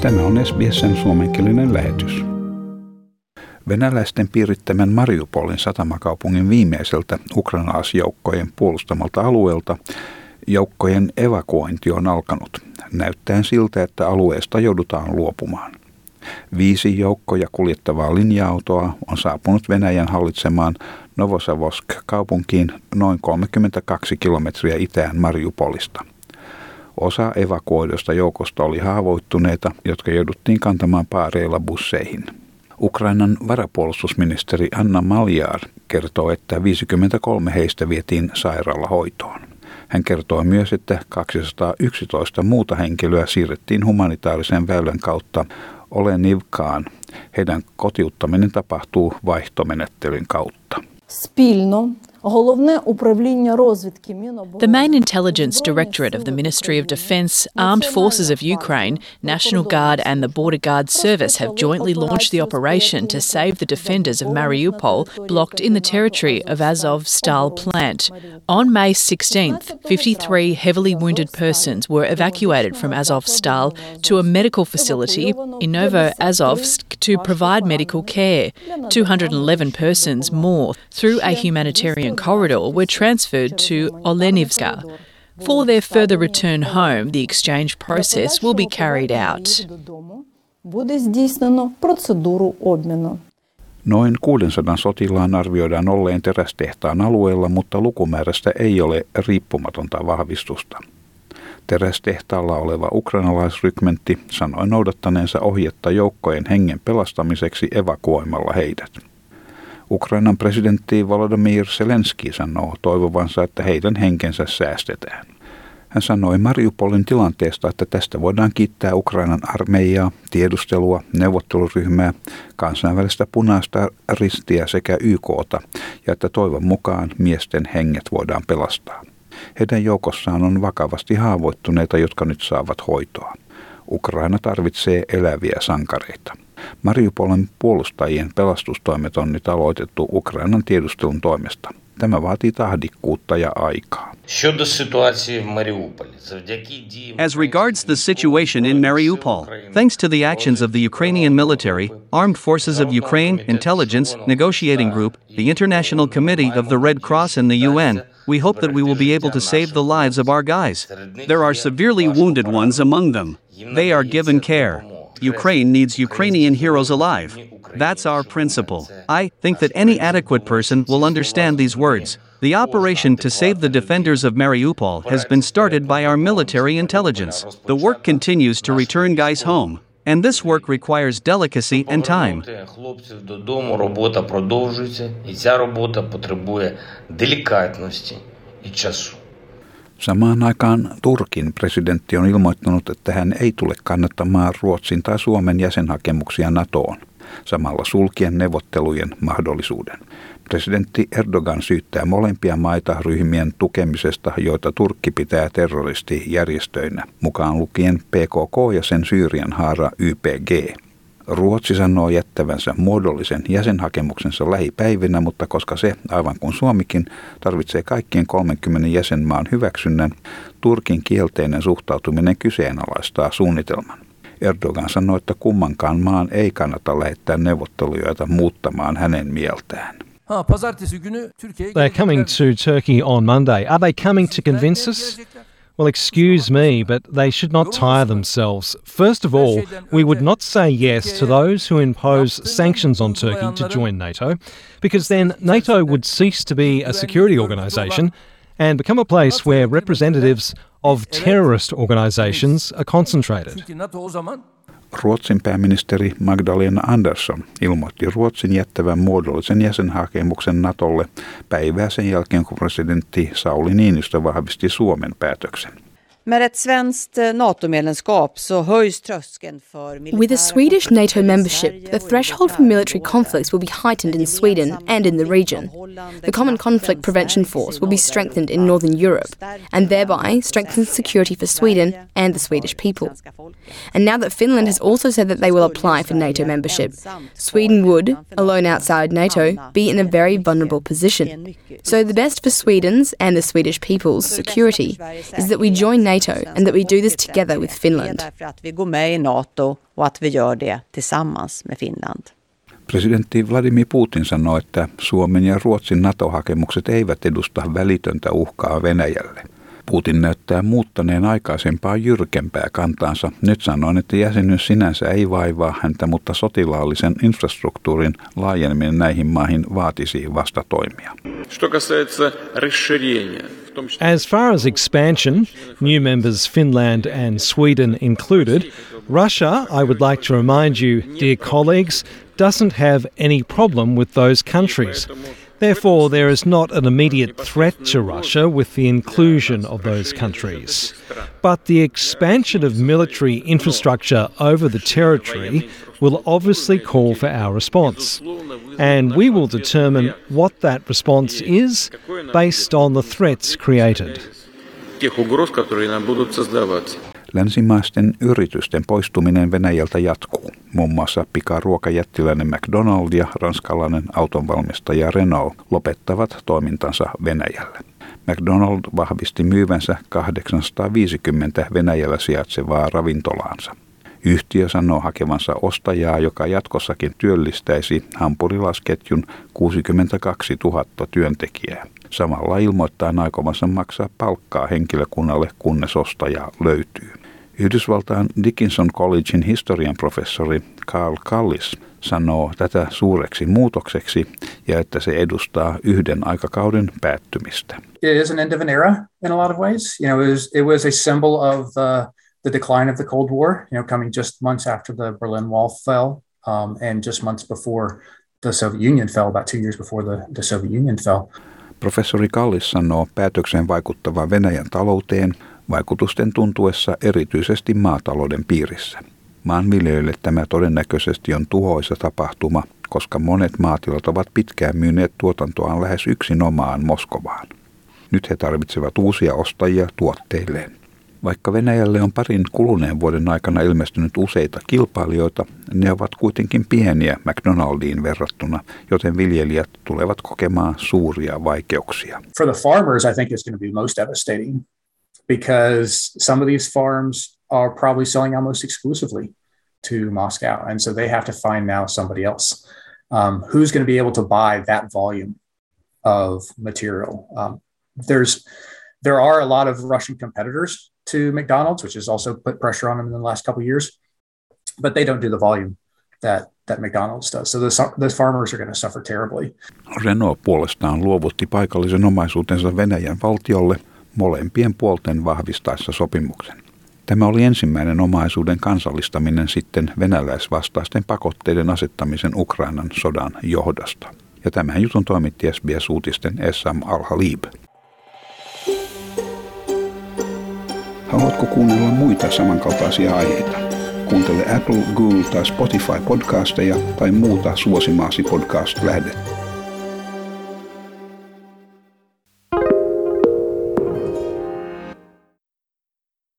Tämä on SBSn suomenkielinen lähetys. Venäläisten piirittämän Mariupolin satamakaupungin viimeiseltä ukrainalaisjoukkojen puolustamalta alueelta joukkojen evakuointi on alkanut. Näyttäen siltä, että alueesta joudutaan luopumaan. Viisi joukkoja kuljettavaa linja-autoa on saapunut Venäjän hallitsemaan Novosavosk-kaupunkiin noin 32 kilometriä itään Mariupolista. Osa evakuoidusta joukosta oli haavoittuneita, jotka jouduttiin kantamaan paareilla busseihin. Ukrainan varapuolustusministeri Anna Maljar kertoo, että 53 heistä vietiin sairaalahoitoon. Hän kertoo myös, että 211 muuta henkilöä siirrettiin humanitaarisen väylän kautta Olenivkaan. Heidän kotiuttaminen tapahtuu vaihtomenettelyn kautta. Спільно The main intelligence directorate of the Ministry of Defence, Armed Forces of Ukraine, National Guard, and the Border Guard Service have jointly launched the operation to save the defenders of Mariupol blocked in the territory of Azov Stal plant. On May 16th, 53 heavily wounded persons were evacuated from Azov Stal to a medical facility in Novo Azovsk to provide medical care. 211 persons more through a humanitarian corridor were transferred to Olenivska. For their further return home, the exchange process will be carried out. Noin 600 sotilaan arvioidaan olleen terästehtaan alueella, mutta lukumäärästä ei ole riippumatonta vahvistusta. Terästehtaalla oleva ukrainalaisrykmentti sanoi noudattaneensa ohjetta joukkojen hengen pelastamiseksi evakuoimalla heidät. Ukrainan presidentti Volodymyr Zelensky sanoo toivovansa, että heidän henkensä säästetään. Hän sanoi Mariupolin tilanteesta, että tästä voidaan kiittää Ukrainan armeijaa, tiedustelua, neuvotteluryhmää, kansainvälistä punaista ristiä sekä YKta ja että toivon mukaan miesten henget voidaan pelastaa. Heidän joukossaan on vakavasti haavoittuneita, jotka nyt saavat hoitoa. Ukraina tarvitsee eläviä sankareita. Mariupolin puolustajien pelastustoimet on nyt aloitettu Ukrainan tiedustelun toimesta. Tämä vaatii tahdikkuutta ja aikaa. As regards the situation in Mariupol, thanks to the actions of the Ukrainian military, Armed Forces of Ukraine, Intelligence, Negotiating Group, the International Committee of the Red Cross, and the UN, we hope that we will be able to save the lives of our guys. There are severely wounded ones among them. They are given care. Ukraine needs Ukrainian heroes alive. That's our principle. I think that any adequate person will understand these words. The operation to save the defenders of Mariupol has been started by our military intelligence. The work continues to return guys home. And this work requires delicacy and time. робота продовжується, і ця робота потребує делікатності і часу. Samaan aikaan Turkin presidentti on ilmoittanut, että hän ei tule kannattamaan Ruotsin tai Suomen jäsenhakemuksia NATOon, samalla sulkien neuvottelujen mahdollisuuden. Presidentti Erdogan syyttää molempia maita ryhmien tukemisesta, joita Turkki pitää terroristijärjestöinä, mukaan lukien PKK ja sen Syyrian haara YPG. Ruotsi sanoo jättävänsä muodollisen jäsenhakemuksensa lähipäivinä, mutta koska se, aivan kuin Suomikin, tarvitsee kaikkien 30 jäsenmaan hyväksynnän, Turkin kielteinen suhtautuminen kyseenalaistaa suunnitelman. Erdogan sanoi, että kummankaan maan ei kannata lähettää neuvottelijoita muuttamaan hänen mieltään. They're coming to Turkey on Monday. Are they coming to convince us? Well, excuse me, but they should not tire themselves. First of all, we would not say yes to those who impose sanctions on Turkey to join NATO, because then NATO would cease to be a security organisation and become a place where representatives of terrorist organisations are concentrated. Ruotsin pääministeri Magdalena Andersson ilmoitti Ruotsin jättävän muodollisen jäsenhakemuksen Natolle päivää sen jälkeen, kun presidentti Sauli Niinistö vahvisti Suomen päätöksen. Med ett svenskt NATO-medlemskap så höjs tröskeln för With a Swedish NATO membership, the threshold for military conflicts will be heightened in Sweden and in the region. The Common Conflict Prevention Force will be strengthened in Northern Europe and thereby strengthen security for Sweden and the Swedish people. And now that Finland has also said that they will apply for NATO membership, Sweden would, alone outside NATO, be in a very vulnerable position. So the best for Sweden's and the Swedish people's security is that we join NATO and that we do this together with Finland. Presidentti Vladimir Putin sanoi, että Suomen ja Ruotsin NATO-hakemukset eivät edusta välitöntä uhkaa Venäjälle. Putin näyttää muuttaneen aikaisempaa jyrkempää kantaansa. Nyt sanoin, että jäsenyys sinänsä ei vaivaa häntä, mutta sotilaallisen infrastruktuurin laajeneminen näihin maihin vaatisi vastatoimia. As far as expansion, new members Finland and Sweden included, Russia, I would like to remind you, dear colleagues, doesn't have any problem with those countries. Therefore, there is not an immediate threat to Russia with the inclusion of those countries. But the expansion of military infrastructure over the territory will obviously call for our response. And we will determine what that response is based on the threats created. Länsimaisten yritysten poistuminen Venäjältä jatkuu. Muun muassa pikaruokajättiläinen McDonald ja ranskalainen autonvalmistaja Renault lopettavat toimintansa Venäjälle. McDonald vahvisti myyvänsä 850 Venäjällä sijaitsevaa ravintolaansa. Yhtiö sanoo hakevansa ostajaa, joka jatkossakin työllistäisi hampurilasketjun 62 000 työntekijää. Samalla ilmoittaa aikomansa maksaa palkkaa henkilökunnalle, kunnes ostaja löytyy. Yhdysvaltain Dickinson Collegein historian professori Carl Kallis sanoo tätä suureksi muutokseksi ja että se edustaa yhden aikakauden päättymistä. It is an end of an era in a lot of ways. You know, it was, it was a symbol of the, the decline of the Cold War, you know, coming just months after the Berlin Wall fell um, and just months before the Soviet Union fell, about two years before the, the Soviet Union fell. Professori Kallis sanoo päätökseen vaikuttava Venäjän talouteen – vaikutusten tuntuessa erityisesti maatalouden piirissä. Maanviljelijöille tämä todennäköisesti on tuhoisa tapahtuma, koska monet maatilat ovat pitkään myyneet tuotantoaan lähes yksinomaan Moskovaan. Nyt he tarvitsevat uusia ostajia tuotteilleen. Vaikka Venäjälle on parin kuluneen vuoden aikana ilmestynyt useita kilpailijoita, ne ovat kuitenkin pieniä McDonaldiin verrattuna, joten viljelijät tulevat kokemaan suuria vaikeuksia. For the farmers, I think it's going to be most devastating because some of these farms are probably selling almost exclusively to Moscow. And so they have to find now somebody else um, who's going to be able to buy that volume of material. Um, there's there are a lot of Russian competitors to McDonald's, which has also put pressure on them in the last couple of years, but they don't do the volume that that McDonald's does. So those, those farmers are going to suffer terribly. Renault puolestaan luovutti paikallisen omaisuutensa Venäjän valtiolle – molempien puolten vahvistaessa sopimuksen. Tämä oli ensimmäinen omaisuuden kansallistaminen sitten venäläisvastaisten pakotteiden asettamisen Ukrainan sodan johdosta. Ja tämän jutun toimitti SBS-uutisten Essam Al-Halib. Haluatko kuunnella muita samankaltaisia aiheita? Kuuntele Apple, Google tai Spotify podcasteja tai muuta suosimaasi podcast-lähdettä.